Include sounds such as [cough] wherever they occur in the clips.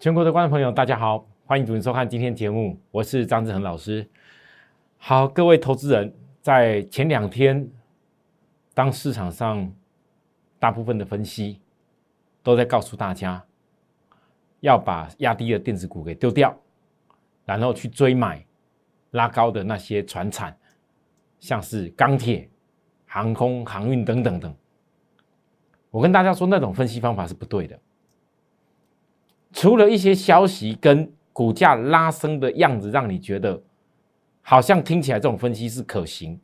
全国的观众朋友，大家好，欢迎准时收看今天节目，我是张志恒老师。好，各位投资人，在前两天，当市场上大部分的分析都在告诉大家，要把压低的电子股给丢掉，然后去追买拉高的那些船产，像是钢铁、航空、航运等等等。我跟大家说，那种分析方法是不对的。除了一些消息跟股价拉升的样子，让你觉得好像听起来这种分析是可行，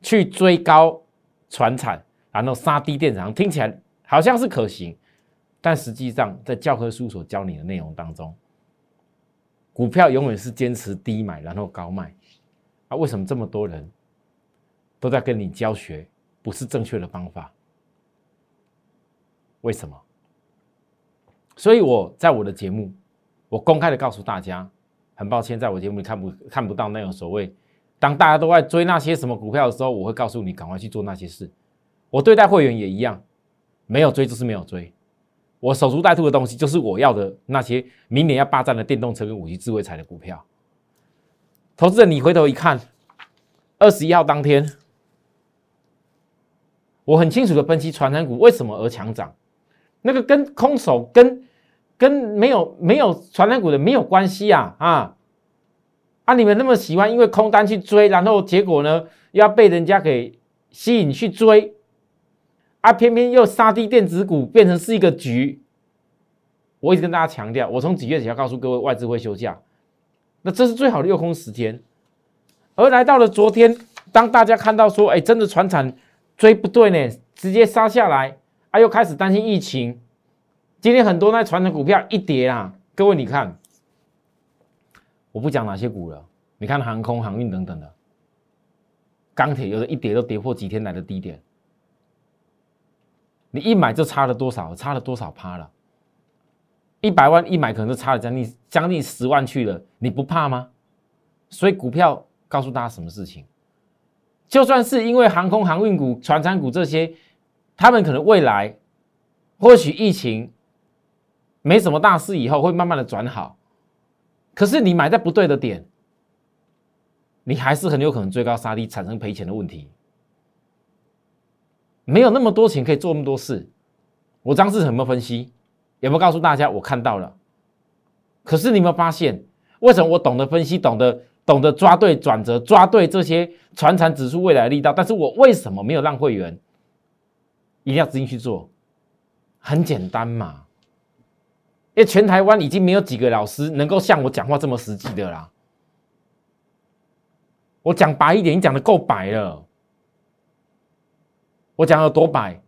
去追高传产，然后杀低电厂，听起来好像是可行，但实际上在教科书所教你的内容当中，股票永远是坚持低买然后高卖啊！为什么这么多人都在跟你教学，不是正确的方法？为什么？所以我在我的节目，我公开的告诉大家，很抱歉，在我节目里看不看不到那种所谓，当大家都在追那些什么股票的时候，我会告诉你赶快去做那些事。我对待会员也一样，没有追就是没有追，我守株待兔的东西就是我要的那些明年要霸占的电动车跟五 G 智慧财的股票。投资人，你回头一看，二十一号当天，我很清楚的分析传染股为什么而强涨，那个跟空手跟。跟没有没有传染股的没有关系啊啊啊！你们那么喜欢因为空单去追，然后结果呢要被人家给吸引去追啊，偏偏又杀低电子股，变成是一个局。我一直跟大家强调，我从几月起要告诉各位外资会休假，那这是最好的诱空时间。而来到了昨天，当大家看到说，哎，真的船产追不对呢，直接杀下来啊，又开始担心疫情。今天很多那传统股票一跌啊，各位你看，我不讲哪些股了，你看航空航运等等的，钢铁有的一跌都跌破几天来的低点，你一买就差了多少？差了多少趴了？一百万一买可能就差了将近将近十万去了，你不怕吗？所以股票告诉大家什么事情？就算是因为航空航运股、船产股这些，他们可能未来或许疫情。没什么大事，以后会慢慢的转好。可是你买在不对的点，你还是很有可能追高杀低，产生赔钱的问题。没有那么多钱可以做那么多事。我张志有没有分析？有没有告诉大家我看到了？可是你有没有发现，为什么我懂得分析，懂得懂得抓对转折，抓对这些传产指数未来的力道？但是我为什么没有让会员一定要资金去做？很简单嘛。因为全台湾已经没有几个老师能够像我讲话这么实际的啦。我讲白一点，你讲的够白了。我讲有多白？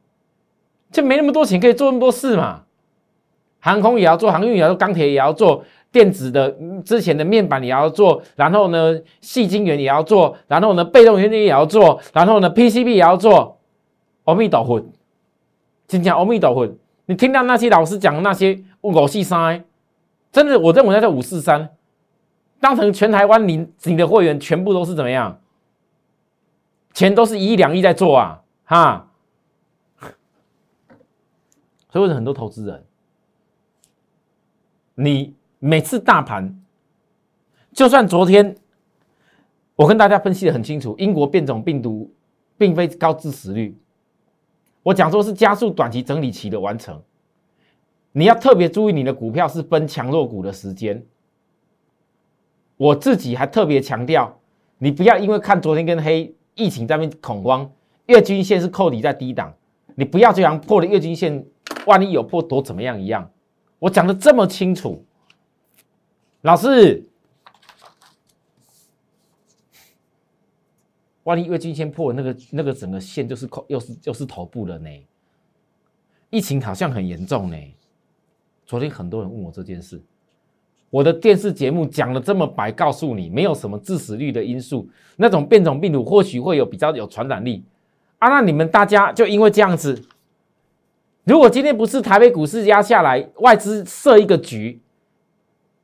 就没那么多钱可以做那么多事嘛。航空也要做，航运也要做，钢铁也要做，电子的之前的面板也要做，然后呢，细晶圆也要做，然后呢，被动元件也要做，然后呢，PCB 也要做。阿弥陀佛，真讲阿弥陀佛。你听到那些老师讲的那些。五四三，真的，我认为那叫五四三，当成全台湾你你的会员全部都是怎么样？钱都是一亿两亿在做啊，哈！所以很多投资人，你每次大盘，就算昨天我跟大家分析的很清楚，英国变种病毒并非高致死率，我讲说是加速短期整理期的完成。你要特别注意，你的股票是分强弱股的时间。我自己还特别强调，你不要因为看昨天跟黑疫情在那边恐慌，月均线是扣底在低档，你不要这样破了月均线，万一有破多怎么样一样？我讲的这么清楚，老师，万一月均线破，那个那个整个线就是扣，又是又是头部了呢？疫情好像很严重呢。昨天很多人问我这件事，我的电视节目讲的这么白，告诉你没有什么致死率的因素，那种变种病毒或许会有比较有传染力啊。那你们大家就因为这样子，如果今天不是台北股市压下来，外资设一个局，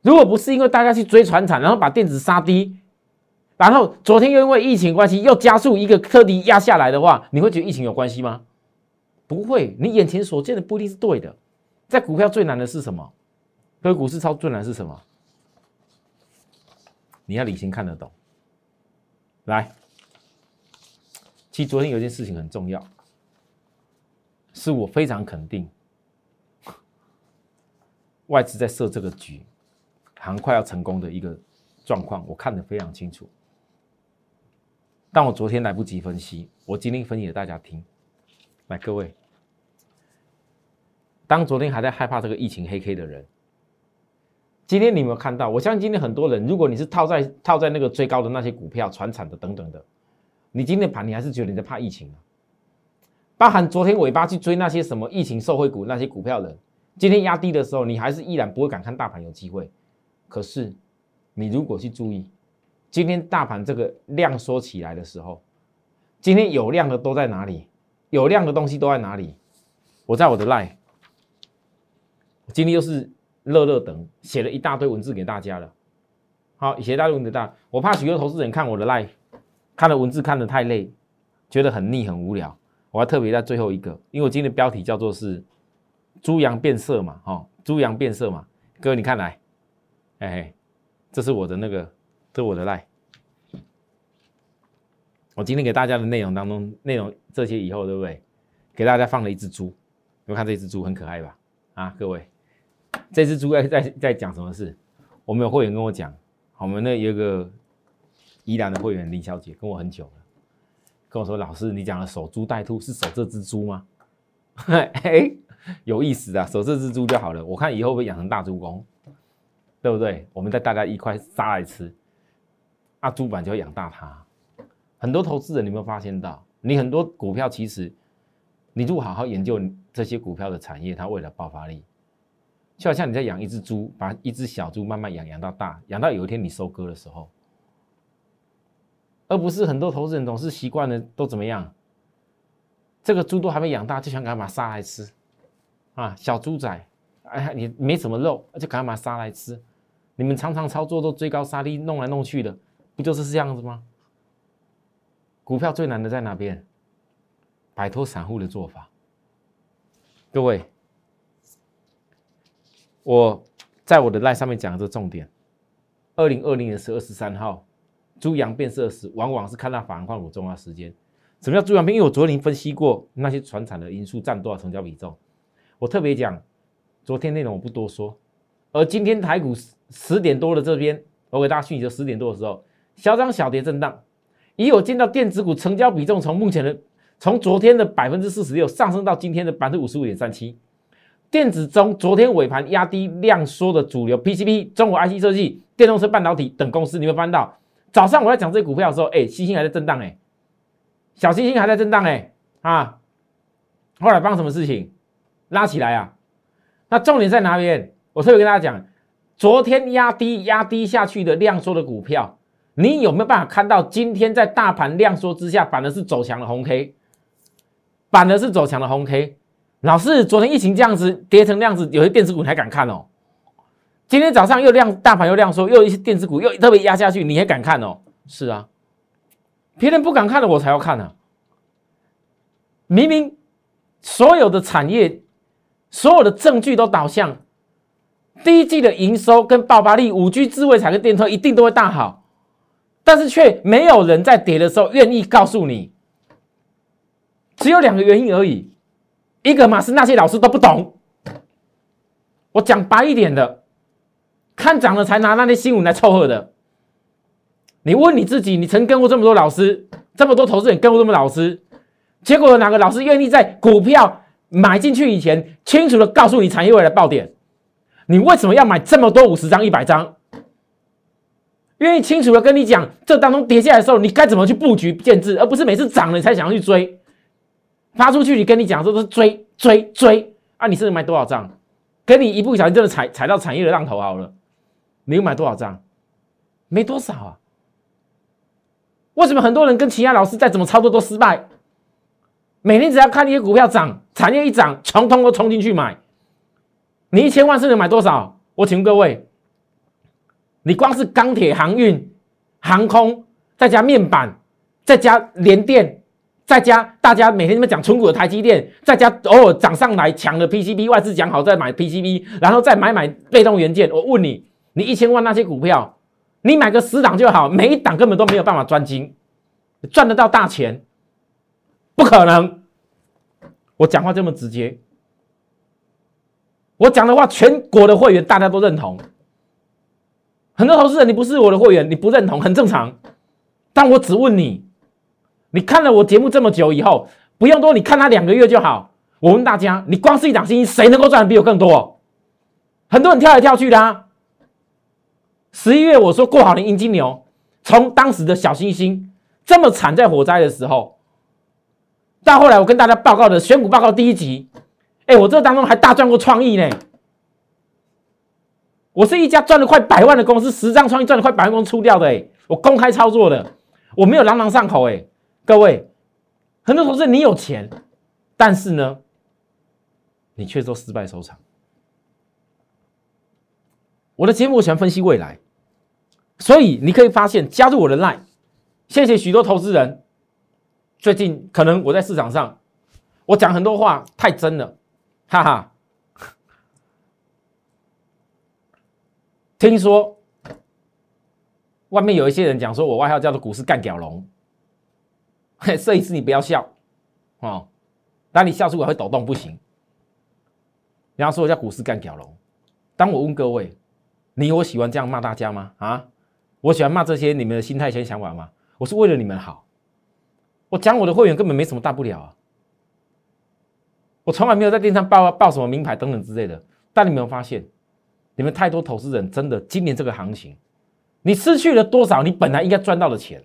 如果不是因为大家去追船产，然后把电子杀低，然后昨天又因为疫情关系又加速一个特地压下来的话，你会觉得疫情有关系吗？不会，你眼前所见的不一定是对的。在股票最难的是什么？各位股市超最难是什么？你要理性看得懂。来，其实昨天有件事情很重要，是我非常肯定，外资在设这个局，很快要成功的一个状况，我看得非常清楚。但我昨天来不及分析，我今天分析给大家听。来，各位，当昨天还在害怕这个疫情黑 K 的人。今天你有没有看到？我相信今天很多人，如果你是套在套在那个最高的那些股票、船产的等等的，你今天盘你还是觉得你在怕疫情啊？包含昨天尾巴去追那些什么疫情受惠股那些股票人，今天压低的时候，你还是依然不会敢看大盘有机会。可是你如果去注意，今天大盘这个量缩起来的时候，今天有量的都在哪里？有量的东西都在哪里？我在我的 Lie 今天又是。乐乐等写了一大堆文字给大家了，好，写一大堆文字大，我怕许多投资人看我的 live，看了文字看得太累，觉得很腻很无聊，我要特别在最后一个，因为我今天的标题叫做是猪羊变色嘛，哈，猪羊变色嘛，各位你看来，哎，这是我的那个，这是我的 live，我今天给大家的内容当中，内容这些以后对不对？给大家放了一只猪，你们看这只猪很可爱吧？啊，各位。这只猪在在在讲什么事？我们有会员跟我讲，我们那有个宜兰的会员林小姐跟我很久了，跟我说：“老师，你讲的守株待兔是守这只猪吗？” [laughs] 哎，有意思啊，守这只猪就好了。我看以后会养成大猪公，对不对？我们再大家一块杀来吃，啊，猪板就会养大它。很多投资人，你有没有发现到？你很多股票其实，你如果好好研究这些股票的产业，它为了爆发力。就好像你在养一只猪，把一只小猪慢慢养养到大，养到有一天你收割的时候，而不是很多投资人总是习惯了都怎么样？这个猪都还没养大，就想赶快杀来吃啊！小猪仔，哎，你没什么肉，就赶快杀来吃。你们常常操作都追高杀低，弄来弄去的，不就是这样子吗？股票最难的在哪边？摆脱散户的做法，各位。我在我的 line 上面讲的这重点，二零二零年十二十三号，猪羊变色时，往往是看到反换股重要时间。什么叫猪羊变？因为我昨天分析过那些传产的因素占多少成交比重，我特别讲昨天内容我不多说。而今天台股十点多的这边，我给大家讯息就十点多的时候，小涨小跌震荡。以我见到电子股成交比重从目前的从昨天的百分之四十六上升到今天的百分之五十五点三七。电子中，昨天尾盘压低量缩的主流 PCB、中国 IC 设计、电动车半导体等公司，你会翻到早上我在讲这股票的时候，哎，星星还在震荡，哎，小星星还在震荡，哎，啊，后来发生什么事情？拉起来啊！那重点在哪边？我特别跟大家讲，昨天压低压低下去的量缩的股票，你有没有办法看到今天在大盘量缩之下，反而是走强的红 K，反而是走强的红 K。老师，昨天疫情这样子跌成那样子，有些电子股你还敢看哦？今天早上又亮，大盘又亮，说又一些电子股又特别压下去，你还敢看哦？是啊，别人不敢看的，我才要看呢。明明所有的产业、所有的证据都导向第一季的营收跟爆发力，五 G 智慧产跟电车一定都会大好，但是却没有人在跌的时候愿意告诉你，只有两个原因而已。一个嘛是那些老师都不懂，我讲白一点的，看涨了才拿那些新闻来凑合的。你问你自己，你曾跟过这么多老师，这么多投资人跟过这么老师，结果有哪个老师愿意在股票买进去以前，清楚的告诉你产业未来爆点？你为什么要买这么多五十张、一百张？愿意清楚的跟你讲，这当中跌下来的时候，你该怎么去布局建制，而不是每次涨了你才想要去追。发出去，你跟你讲说都是追追追啊！你是买多少张？跟你一不小心真的踩踩到产业的浪头好了，你又买多少张？没多少啊！为什么很多人跟其他老师再怎么操作都失败？每天只要看那些股票涨，产业一涨，冲通都冲进去买。你一千万是能买多少？我请问各位，你光是钢铁、航运、航空，再加面板，再加联电。再加大家每天那讲纯股的台积电，再加偶尔涨上来抢了 PCB，外资讲好再买 PCB，然后再买买被动元件。我问你，你一千万那些股票，你买个十档就好，每一档根本都没有办法专精，赚得到大钱，不可能。我讲话这么直接，我讲的话，全国的会员大家都认同。很多投资人，你不是我的会员，你不认同很正常。但我只问你，你看了我节目这么久以后，不用多，你看他两个月就好。我问大家，你光是一档基金，谁能够赚的比我更多？很多人跳来跳去的啊。十一月我说过好的阴金牛，从当时的小星星这么惨在火灾的时候，到后来我跟大家报告的选股报告第一集，哎，我这当中还大赚过创意呢。我是一家赚了快百万的公司，十张创意赚了快百万公司出掉的，哎，我公开操作的，我没有朗朗上口，哎，各位，很多同事你有钱，但是呢，你却说失败收场。我的节目我喜欢分析未来，所以你可以发现加入我的 line，谢谢许多投资人，最近可能我在市场上，我讲很多话太真了，哈哈。听说外面有一些人讲说，我外号叫做股市干屌龙。摄影师，你不要笑哦，当你笑出来会抖动，不行。人家说我叫股市干屌龙。当我问各位，你我喜欢这样骂大家吗？啊，我喜欢骂这些你们的心态、先想法吗？我是为了你们好。我讲我的会员根本没什么大不了啊。我从来没有在电商报报什么名牌等等之类的。但你没有发现？你们太多投资人真的，今年这个行情，你失去了多少你本来应该赚到的钱？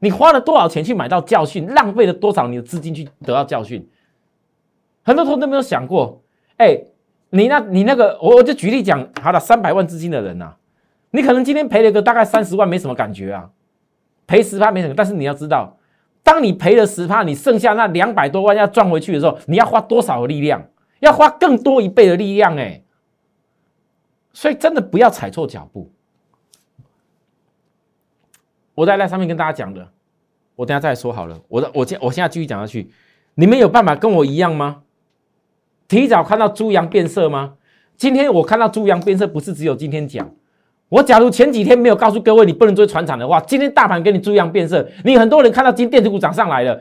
你花了多少钱去买到教训？浪费了多少你的资金去得到教训？很多投资人没有想过，哎，你那，你那个，我我就举例讲，好了，三百万资金的人呐，你可能今天赔了个大概三十万，没什么感觉啊，赔十趴没什么，但是你要知道，当你赔了十趴，你剩下那两百多万要赚回去的时候，你要花多少的力量？要花更多一倍的力量，哎。所以真的不要踩错脚步。我在那上面跟大家讲的，我等下再说好了。我的我现我现在继续讲下去，你们有办法跟我一样吗？提早看到猪羊变色吗？今天我看到猪羊变色，不是只有今天讲。我假如前几天没有告诉各位你不能追船厂的话，今天大盘给你猪羊变色，你很多人看到今天电子股涨上来了。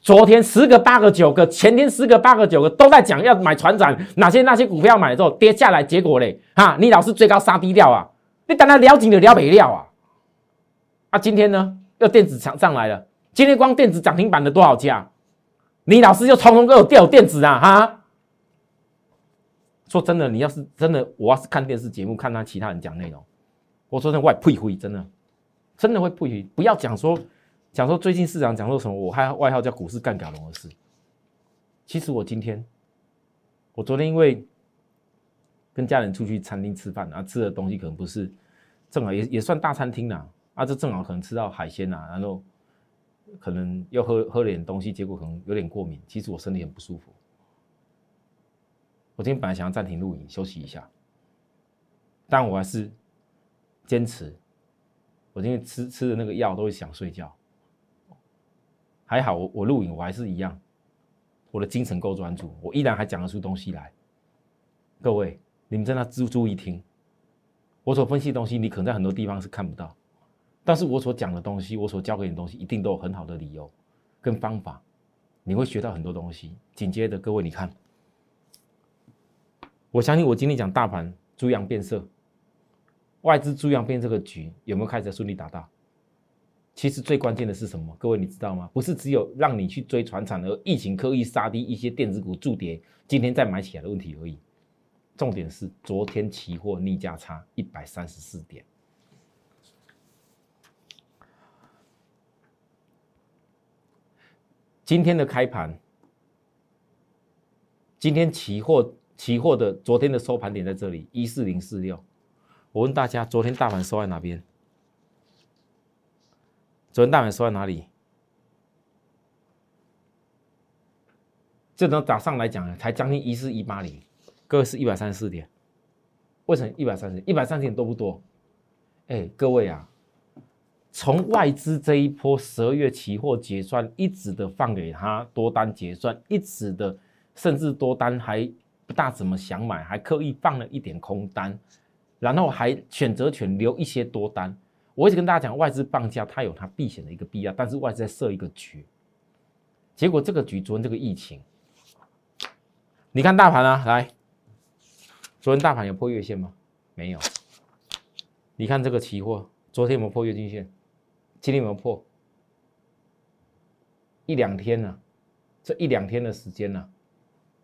昨天十个八个九个，前天十个八个九个都在讲要买船长，哪些那些股票买之后跌下来，结果嘞，哈，你老是追高杀低掉啊，你等它撩紧的了没了啊，啊，今天呢又电子涨上来了，今天光电子涨停板的多少家，你老师又通通给我掉电子啊，哈，说真的，你要是真的，我要是看电视节目看他其他人讲内容，我说真的，我会呸真的，真的会呸不要讲说。讲说最近市场讲说什么，我还外号叫股市干搞龙的事。其实我今天，我昨天因为跟家人出去餐厅吃饭然后，吃的东西可能不是正好也也算大餐厅啦，啊，这正好可能吃到海鲜呐，然后可能又喝喝点东西，结果可能有点过敏。其实我身体很不舒服。我今天本来想要暂停录影休息一下，但我还是坚持。我今天吃吃的那个药都会想睡觉。还好，我我录影我还是一样，我的精神够专注，我依然还讲得出东西来。各位，你们在那注注意听，我所分析的东西，你可能在很多地方是看不到，但是我所讲的东西，我所教给你的东西，一定都有很好的理由跟方法，你会学到很多东西。紧接着，各位你看，我相信我今天讲大盘猪羊变色，外资猪羊变这个局有没有开始顺利达到？其实最关键的是什么？各位你知道吗？不是只有让你去追船产而疫情刻意杀低一些电子股筑跌，今天再买起来的问题而已。重点是昨天期货逆价差一百三十四点，今天的开盘，今天期货期货的昨天的收盘点在这里一四零四六。我问大家，昨天大盘收在哪边？昨天大盘收在哪里？这等打上来讲，才将近一四一八零，各位是一百三十四点。为什么一百三十？一百三十点多不多？哎，各位啊，从外资这一波十二月期货结算，一直的放给他多单结算，一直的甚至多单还不大怎么想买，还刻意放了一点空单，然后还选择权留一些多单。我一直跟大家讲，外资放假它有它避险的一个必要，但是外资在设一个局，结果这个局昨天这个疫情，你看大盘啊，来，昨天大盘有破月线吗？没有。你看这个期货，昨天有没有破月均线？今天有没有破？一两天呢？这一两天的时间呢？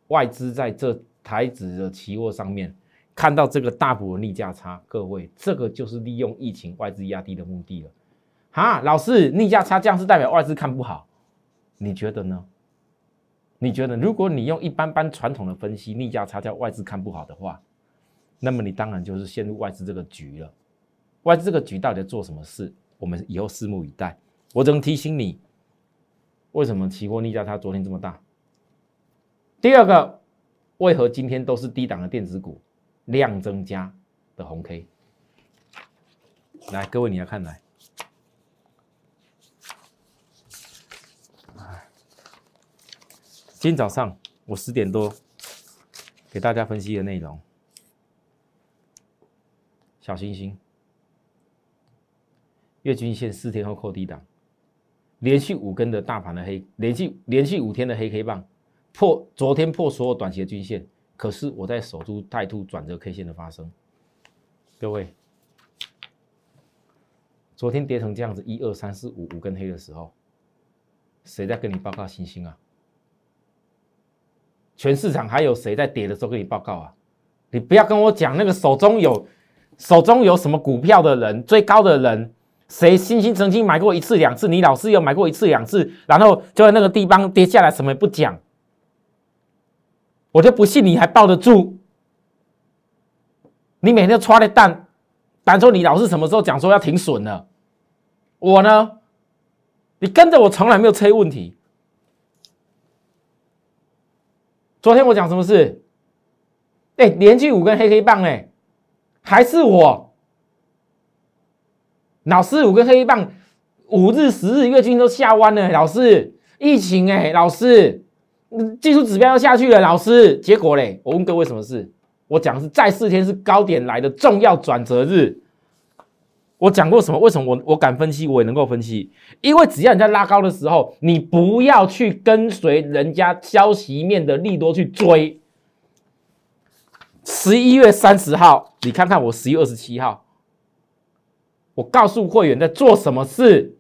外资在这台子的期货上面看到这个大幅的逆价差，各位，这个就是利用疫情外资压低的目的了。哈，老师，逆价差这样是代表外资看不好？你觉得呢？你觉得，如果你用一般般传统的分析，逆价差叫外资看不好的话，那么你当然就是陷入外资这个局了。外资这个局到底在做什么事？我们以后拭目以待。我只能提醒你，为什么期货逆价差昨天这么大？第二个，为何今天都是低档的电子股量增加的红 K？来，各位你来看来。今天早上我十点多给大家分析的内容，小星星。月均线四天后扣低档，连续五根的大盘的黑，连续连续五天的黑 K 棒破，昨天破所有短期的均线，可是我在守住带兔转折 K 线的发生。各位，昨天跌成这样子，一二三四五五根黑的时候，谁在跟你报告星星啊？全市场还有谁在跌的时候跟你报告啊？你不要跟我讲那个手中有手中有什么股票的人，最高的人。谁星星曾经买过一次两次？你老师有买过一次两次，然后就在那个地方跌下来，什么也不讲，我就不信你还抱得住。你每天都抓的蛋，单说你老师什么时候讲说要停损了？我呢？你跟着我从来没有车问题。昨天我讲什么事？哎，连续五根黑黑棒，哎，还是我。老师，五根黑棒，五日、十日月均都下弯了。老师，疫情哎，老师，技术指标要下去了。老师，结果嘞，我问各位什么事？我讲是再四天是高点来的重要转折日。我讲过什么？为什么我我敢分析，我也能够分析？因为只要你在拉高的时候，你不要去跟随人家消息面的利多去追。十一月三十号，你看看我十一月二十七号。我告诉会员在做什么事。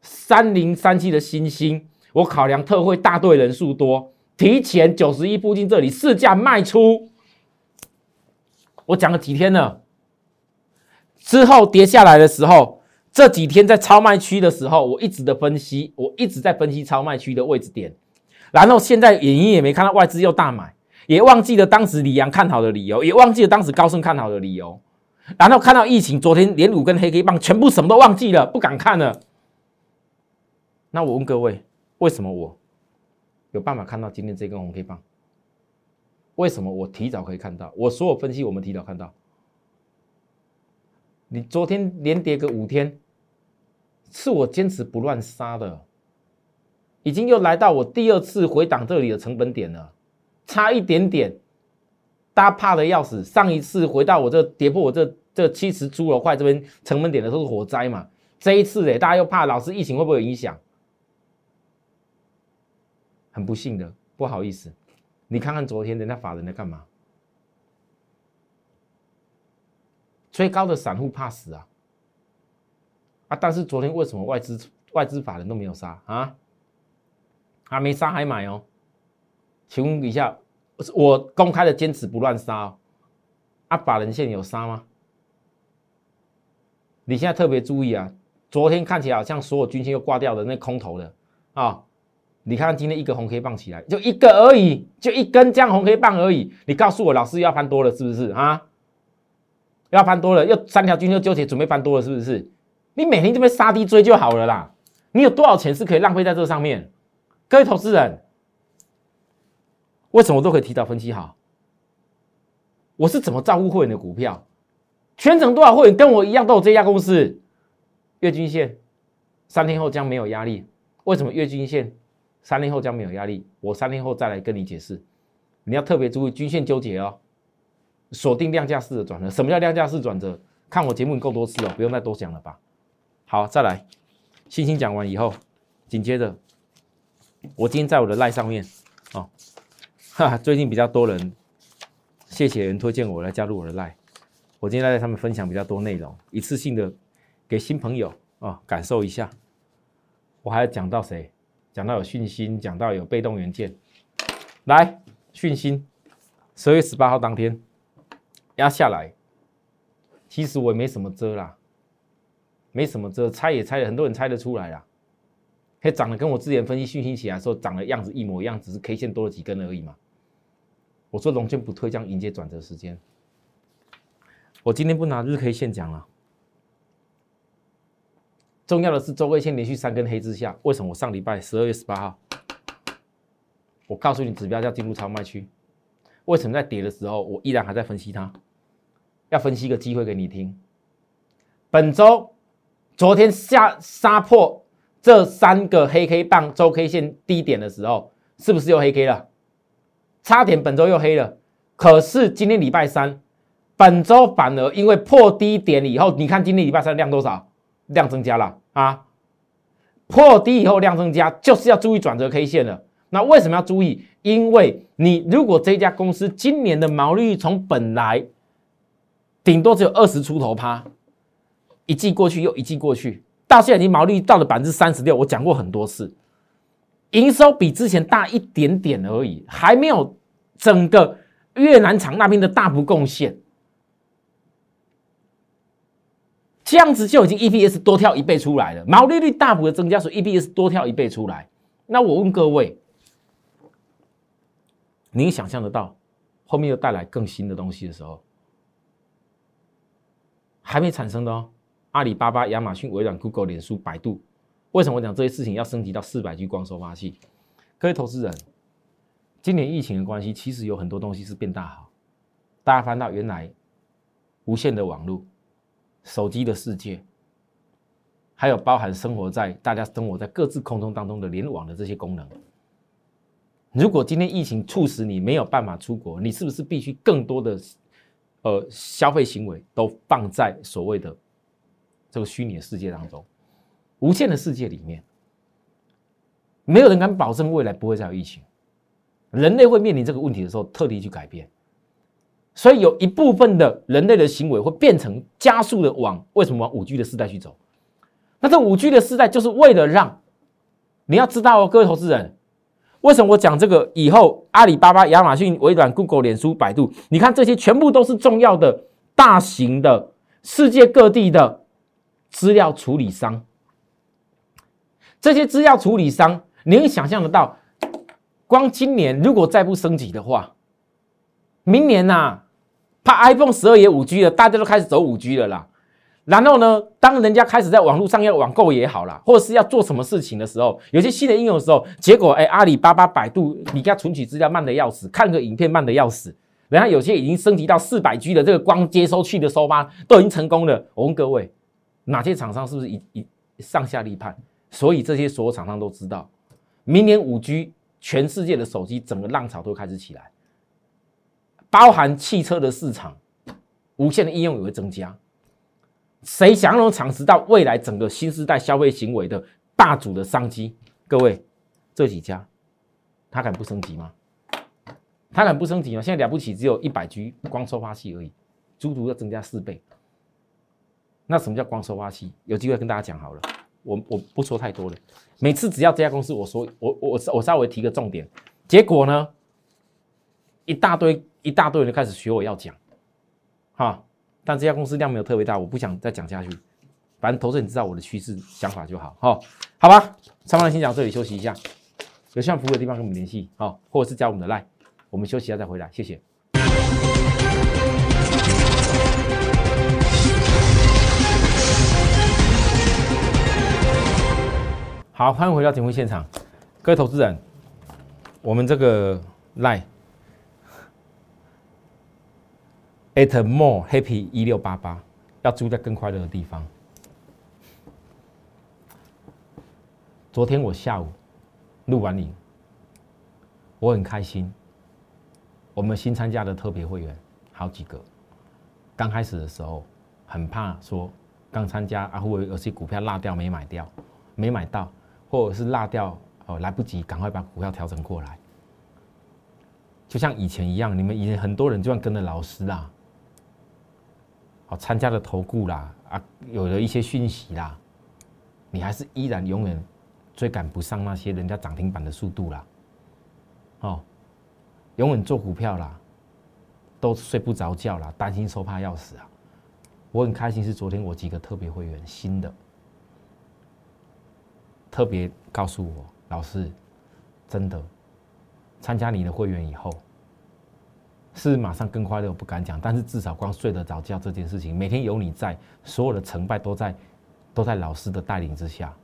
三零三七的星星，我考量特惠大队人数多，提前九十一附近这里试价卖出。我讲了几天了，之后跌下来的时候，这几天在超卖区的时候，我一直的分析，我一直在分析超卖区的位置点。然后现在眼影也没看到外资又大买，也忘记了当时李阳看好的理由，也忘记了当时高盛看好的理由。然后看到疫情，昨天连五根黑 K 棒，全部什么都忘记了，不敢看了。那我问各位，为什么我有办法看到今天这根红 K 棒？为什么我提早可以看到？我所有分析，我们提早看到。你昨天连跌个五天，是我坚持不乱杀的，已经又来到我第二次回档这里的成本点了，差一点点。大家怕的要死，上一次回到我这跌破我这这七十猪肉块这边成本点的都是火灾嘛，这一次哎，大家又怕老是疫情会不会有影响？很不幸的，不好意思，你看看昨天人家法人在干嘛？最高的散户怕死啊！啊，但是昨天为什么外资外资法人都没有杀啊？还没杀还买哦？请问一下。我公开的坚持不乱杀，啊，法人线有杀吗？你现在特别注意啊！昨天看起来好像所有均线又挂掉的那空头的啊，你看今天一个红 K 棒起来，就一个而已，就一根这样红 K 棒而已。你告诉我，老师要翻多了是不是啊？要翻多了，又三条均线纠结，准备翻多了是不是？你每天这边杀低追就好了啦。你有多少钱是可以浪费在这上面？各位投资人。为什么都可以提早分析好？我是怎么照顾会员的股票？全程多少会员跟我一样都有这家公司？月均线三天后将没有压力。为什么月均线三天后将没有压力？我三天后再来跟你解释。你要特别注意均线纠结哦，锁定量价式的转折。什么叫量价式转折？看我节目够多次哦，不用再多讲了吧？好，再来，信心讲完以后，紧接着，我今天在我的赖上面，哈，最近比较多人，谢谢人推荐我来加入我的 Lie，，我今天在上面分享比较多内容，一次性的给新朋友啊感受一下。我还要讲到谁？讲到有讯心，讲到有被动元件，来。讯息，十二月十八号当天压下来，其实我也没什么遮啦，没什么遮，猜也猜了，很多人猜得出来啦。还长得跟我之前分析讯息起来时候长的样子一模一样，只是 K 线多了几根而已嘛。我说龙卷不退将迎接转折时间，我今天不拿日 K 线讲了，重要的是周 K 线连续三根黑之下，为什么我上礼拜十二月十八号？我告诉你，指标要进入超卖区。为什么在跌的时候，我依然还在分析它？要分析一个机会给你听。本周昨天下杀破这三个黑 K 棒周 K 线低点的时候，是不是又黑 K 了？差点本周又黑了。可是今天礼拜三，本周反而因为破低点以后，你看今天礼拜三量多少？量增加了啊！破低以后量增加，就是要注意转折 K 线了。那为什么要注意？因为你如果这家公司今年的毛利率从本来顶多只有二十出头趴，一季过去又一季过去，到现在已经毛利率到了百分之三十六。我讲过很多次，营收比之前大一点点而已，还没有整个越南厂那边的大幅贡献，这样子就已经 EPS 多跳一倍出来了，毛利率大幅的增加，所以 EPS 多跳一倍出来。那我问各位。您想象得到，后面又带来更新的东西的时候，还没产生的哦。阿里巴巴、亚马逊、微软、Google、脸书、百度，为什么我讲这些事情要升级到四百 G 光收发器？各位投资人，今年疫情的关系，其实有很多东西是变大好。大家翻到原来无线的网络、手机的世界，还有包含生活在大家生活在各自空中当中的联网的这些功能。如果今天疫情促使你没有办法出国，你是不是必须更多的呃消费行为都放在所谓的这个虚拟的世界当中、无限的世界里面？没有人敢保证未来不会再有疫情，人类会面临这个问题的时候，特地去改变。所以有一部分的人类的行为会变成加速的往为什么往五 G 的时代去走？那这五 G 的时代就是为了让你要知道哦，各位投资人。为什么我讲这个？以后阿里巴巴、亚马逊、微软、Google、脸书、百度，你看这些全部都是重要的、大型的、世界各地的资料处理商。这些资料处理商，你能想象得到？光今年如果再不升级的话，明年呐，怕 iPhone 十二也五 G 了，大家都开始走五 G 了啦。然后呢？当人家开始在网络上要网购也好啦，或者是要做什么事情的时候，有些新的应用的时候，结果哎，阿里巴巴、百度，你给他存取资料慢的要死，看个影片慢的要死。人家有些已经升级到四百 G 的这个光接收器的收发都已经成功了。我问各位，哪些厂商是不是一一上下立判？所以这些所有厂商都知道，明年五 G 全世界的手机整个浪潮都开始起来，包含汽车的市场，无线的应用也会增加。谁想要能尝试到未来整个新时代消费行为的霸主的商机？各位，这几家，他敢不升级吗？他敢不升级吗？现在了不起，只有一百 G 光收发器而已，足足要增加四倍。那什么叫光收发器？有机会跟大家讲好了，我我不说太多了。每次只要这家公司我说我我我稍微提个重点，结果呢，一大堆一大堆人就开始学我要讲，哈。但这家公司量没有特别大，我不想再讲下去。反正投资你知道我的趋势想法就好，哈，好吧。上半先讲这里休息一下，有需要服务的地方跟我们联系，好，或者是加我们的 line，我们休息一下再回来，谢谢。好，欢迎回到节目现场，各位投资人，我们这个 line。[laughs] at more happy 一六八八，要住在更快乐的地方。昨天我下午录完影，我很开心。我们新参加的特别会员好几个，刚开始的时候很怕说刚参加啊，会不会有些股票落掉没买掉，没买到，或者是落掉哦来不及，赶快把股票调整过来。就像以前一样，你们以前很多人就算跟着老师啦，好参加了投顾啦啊，有了一些讯息啦，你还是依然永远。追赶不上那些人家涨停板的速度啦，哦，永远做股票啦，都睡不着觉啦，担心受怕要死啊！我很开心，是昨天我几个特别会员新的，特别告诉我老师，真的参加你的会员以后，是马上更快乐，不敢讲，但是至少光睡得着觉这件事情，每天有你在，所有的成败都在都在老师的带领之下。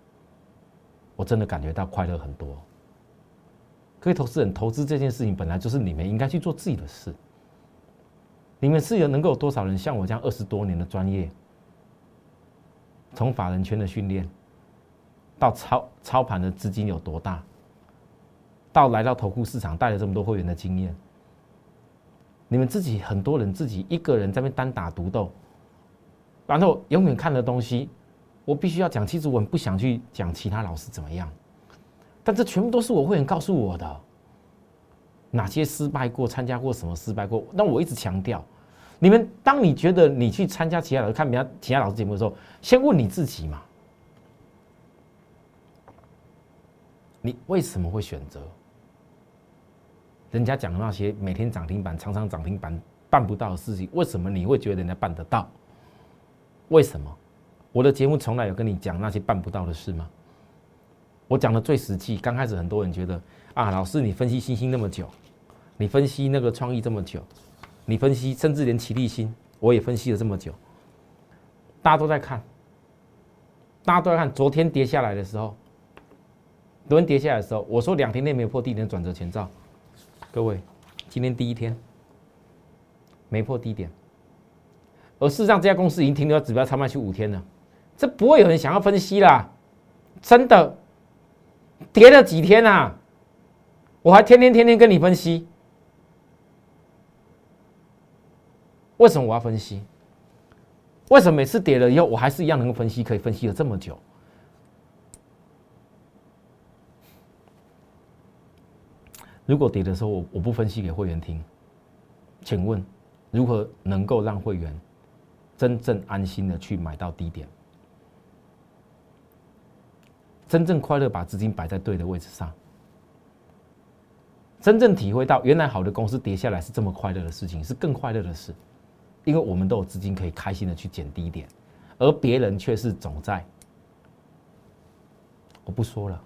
我真的感觉到快乐很多。各位投资人，投资这件事情本来就是你们应该去做自己的事。你们是有能够有多少人像我这样二十多年的专业，从法人圈的训练，到操操盘的资金有多大，到来到投顾市场带了这么多会员的经验，你们自己很多人自己一个人在那边单打独斗，然后永远看的东西。我必须要讲，其实我很不想去讲其他老师怎么样，但这全部都是我会员告诉我的，哪些失败过，参加过什么失败过。那我一直强调，你们当你觉得你去参加其他老师看别人其他老师节目的时候，先问你自己嘛，你为什么会选择人家讲的那些每天涨停板、常常涨停板办不到的事情？为什么你会觉得人家办得到？为什么？我的节目从来有跟你讲那些办不到的事吗？我讲的最实际。刚开始很多人觉得啊，老师你分析星星那么久，你分析那个创意这么久，你分析甚至连齐立新我也分析了这么久，大家都在看，大家都在看。昨天跌下来的时候，轮跌下来的时候，我说两天内没有破低点转折前兆。各位，今天第一天没破低点，而事实上这家公司已经停留在指标超卖区五天了。这不会有人想要分析啦，真的，跌了几天啊？我还天天天天跟你分析，为什么我要分析？为什么每次跌了以后，我还是一样能够分析，可以分析了这么久？如果跌的时候我我不分析给会员听，请问如何能够让会员真正安心的去买到低点？真正快乐，把资金摆在对的位置上，真正体会到原来好的公司跌下来是这么快乐的事情，是更快乐的事，因为我们都有资金可以开心的去捡低点，而别人却是总在，我不说了，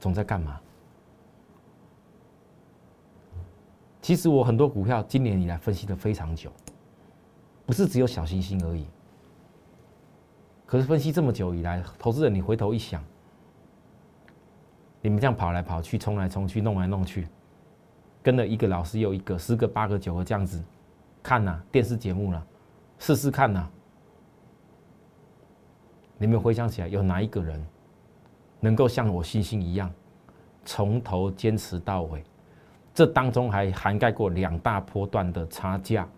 总在干嘛？其实我很多股票今年以来分析的非常久，不是只有小星星而已。可是分析这么久以来，投资人你回头一想，你们这样跑来跑去、冲来冲去、弄来弄去，跟了一个老师又一个、十个、八个、九个这样子看呐，电视节目了，试试看呐。你们回想起来，有哪一个人能够像我星星一样，从头坚持到尾？这当中还涵盖过两大波段的差价，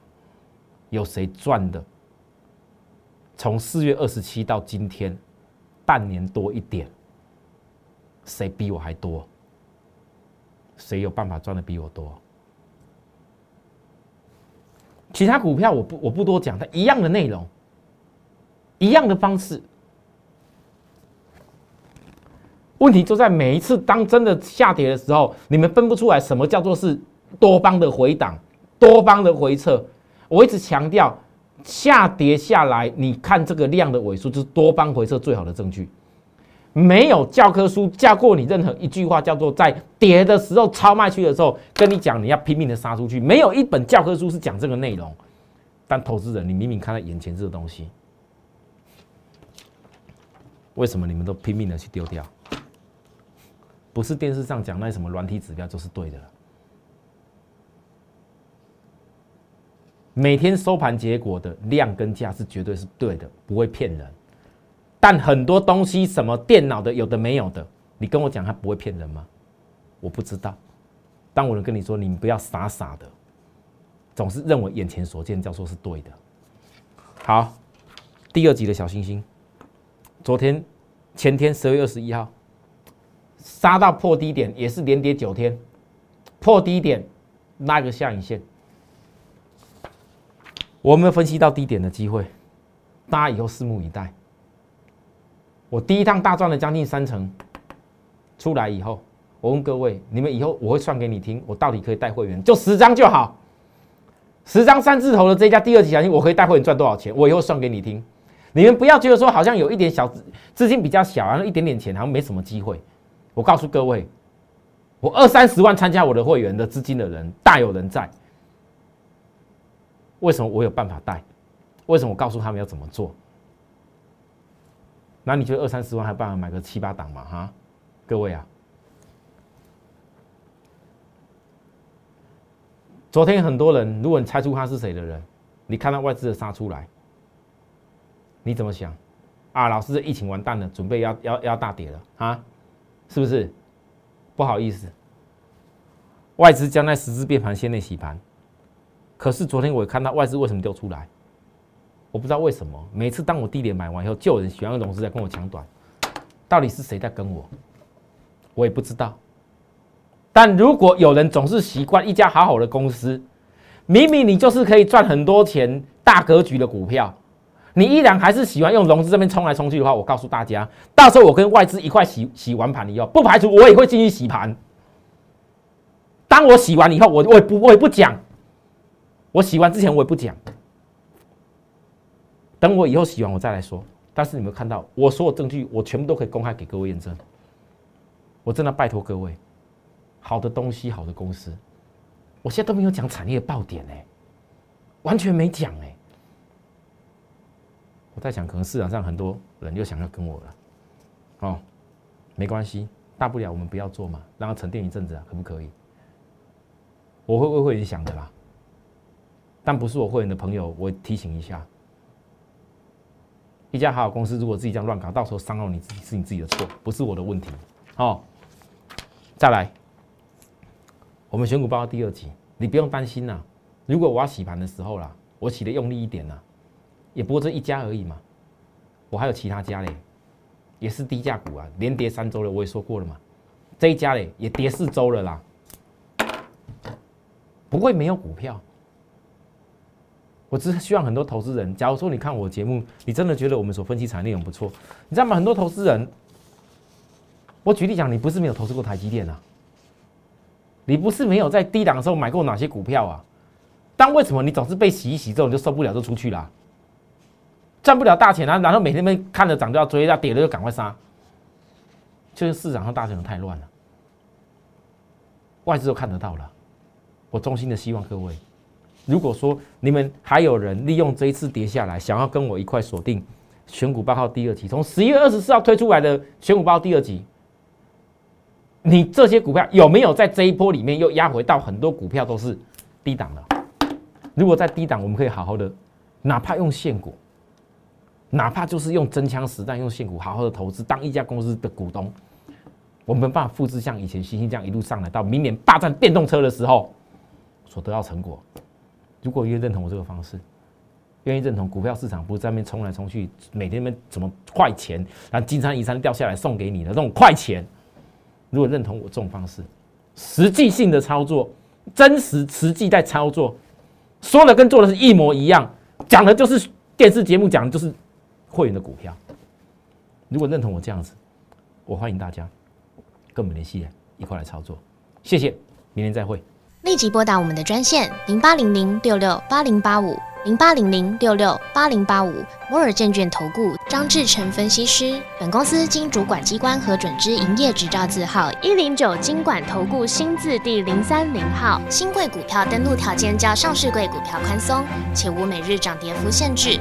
有谁赚的？从四月二十七到今天，半年多一点，谁比我还多？谁有办法赚的比我多？其他股票我不我不多讲，它一样的内容，一样的方式。问题就在每一次当真的下跌的时候，你们分不出来什么叫做是多方的回档、多方的回撤。我一直强调。下跌下来，你看这个量的尾数，就是多方回撤最好的证据。没有教科书教过你任何一句话，叫做在跌的时候超卖区的时候，跟你讲你要拼命的杀出去。没有一本教科书是讲这个内容。但投资人，你明明看到眼前这个东西，为什么你们都拼命的去丢掉？不是电视上讲那什么软体指标就是对的了。每天收盘结果的量跟价是绝对是对的，不会骗人。但很多东西，什么电脑的有的没有的，你跟我讲他不会骗人吗？我不知道。当我能跟你说，你不要傻傻的，总是认为眼前所见叫做是对的。好，第二集的小星星，昨天、前天十二月二十一号杀到破低点，也是连跌九天，破低点拉个下影线。我们分析到低点的机会，大家以后拭目以待。我第一趟大赚了将近三成，出来以后，我问各位，你们以后我会算给你听，我到底可以带会员就十张就好，十张三字头的这家第二期小金，我可以带会员赚多少钱？我以后算给你听。你们不要觉得说好像有一点小资金比较小啊，一点点钱好像没什么机会。我告诉各位，我二三十万参加我的会员的资金的人大有人在。为什么我有办法带？为什么我告诉他们要怎么做？那你觉得二三十万还办法买个七八档吗？哈，各位啊，昨天很多人，如果你猜出他是谁的人，你看到外资的杀出来，你怎么想？啊，老师，疫情完蛋了，准备要要要大跌了啊，是不是？不好意思，外资将在十字变盘线内洗盘，可是昨天我看到外资为什么丢出来？我不知道为什么，每次当我低点买完以后，就有人喜欢用融资在跟我抢短，到底是谁在跟我？我也不知道。但如果有人总是习惯一家好好的公司，明明你就是可以赚很多钱、大格局的股票，你依然还是喜欢用融资这边冲来冲去的话，我告诉大家，到时候我跟外资一块洗洗完盘以后，不排除我也会进去洗盘。当我洗完以后，我我也不我也不讲，我洗完之前我也不讲。等我以后洗完，我再来说。但是你们看到，我所有证据，我全部都可以公开给各位验证。我真的拜托各位，好的东西，好的公司，我现在都没有讲产业爆点哎，完全没讲哎。我在想，可能市场上很多人又想要跟我了，哦，没关系，大不了我们不要做嘛，让它沉淀一阵子啊，可不可以？我会为会员想的啦，但不是我会员的朋友，我提醒一下。一家好公司，如果自己这样乱搞，到时候伤到你自己是你自己的错，不是我的问题。哦，再来，我们选股报告第二集，你不用担心呐。如果我要洗盘的时候啦，我洗的用力一点呐，也不过这一家而已嘛。我还有其他家嘞，也是低价股啊，连跌三周了，我也说过了嘛。这一家嘞也跌四周了啦，不会没有股票。我只是希望很多投资人，假如说你看我节目，你真的觉得我们所分析产业内容不错，你知道吗？很多投资人，我举例讲，你不是没有投资过台积电啊，你不是没有在低档的时候买过哪些股票啊？但为什么你总是被洗一洗之后你就受不了就出去了，赚不了大钱啊？然后每天被看着涨就要追，要跌了就赶快杀，就是市场上大钱太乱了，外资都看得到了。我衷心的希望各位。如果说你们还有人利用这一次跌下来，想要跟我一块锁定选股报告第二期，从十一月二十四号推出来的选股报告第二期，你这些股票有没有在这一波里面又压回到很多股票都是低档了？如果在低档，我们可以好好的，哪怕用现股，哪怕就是用真枪实弹用现股好好的投资，当一家公司的股东，我们办法复制像以前星星这样一路上来，到明年霸占电动车的时候所得到成果。如果愿意认同我这个方式，愿意认同股票市场不是在那边冲来冲去，每天那边怎么快钱，然后金山银山掉下来送给你的那种快钱，如果认同我这种方式，实际性的操作，真实实际在操作，说的跟做的是一模一样，讲的就是电视节目讲的就是会员的股票。如果认同我这样子，我欢迎大家跟我们联系，一块来操作。谢谢，明天再会。立即拨打我们的专线零八零零六六八零八五零八零零六六八零八五摩尔证券投顾张志成分析师。本公司经主管机关核准之营业执照字号一零九金管投顾新字第零三零号。新贵股票登录条件较上市贵股票宽松，且无每日涨跌幅限制。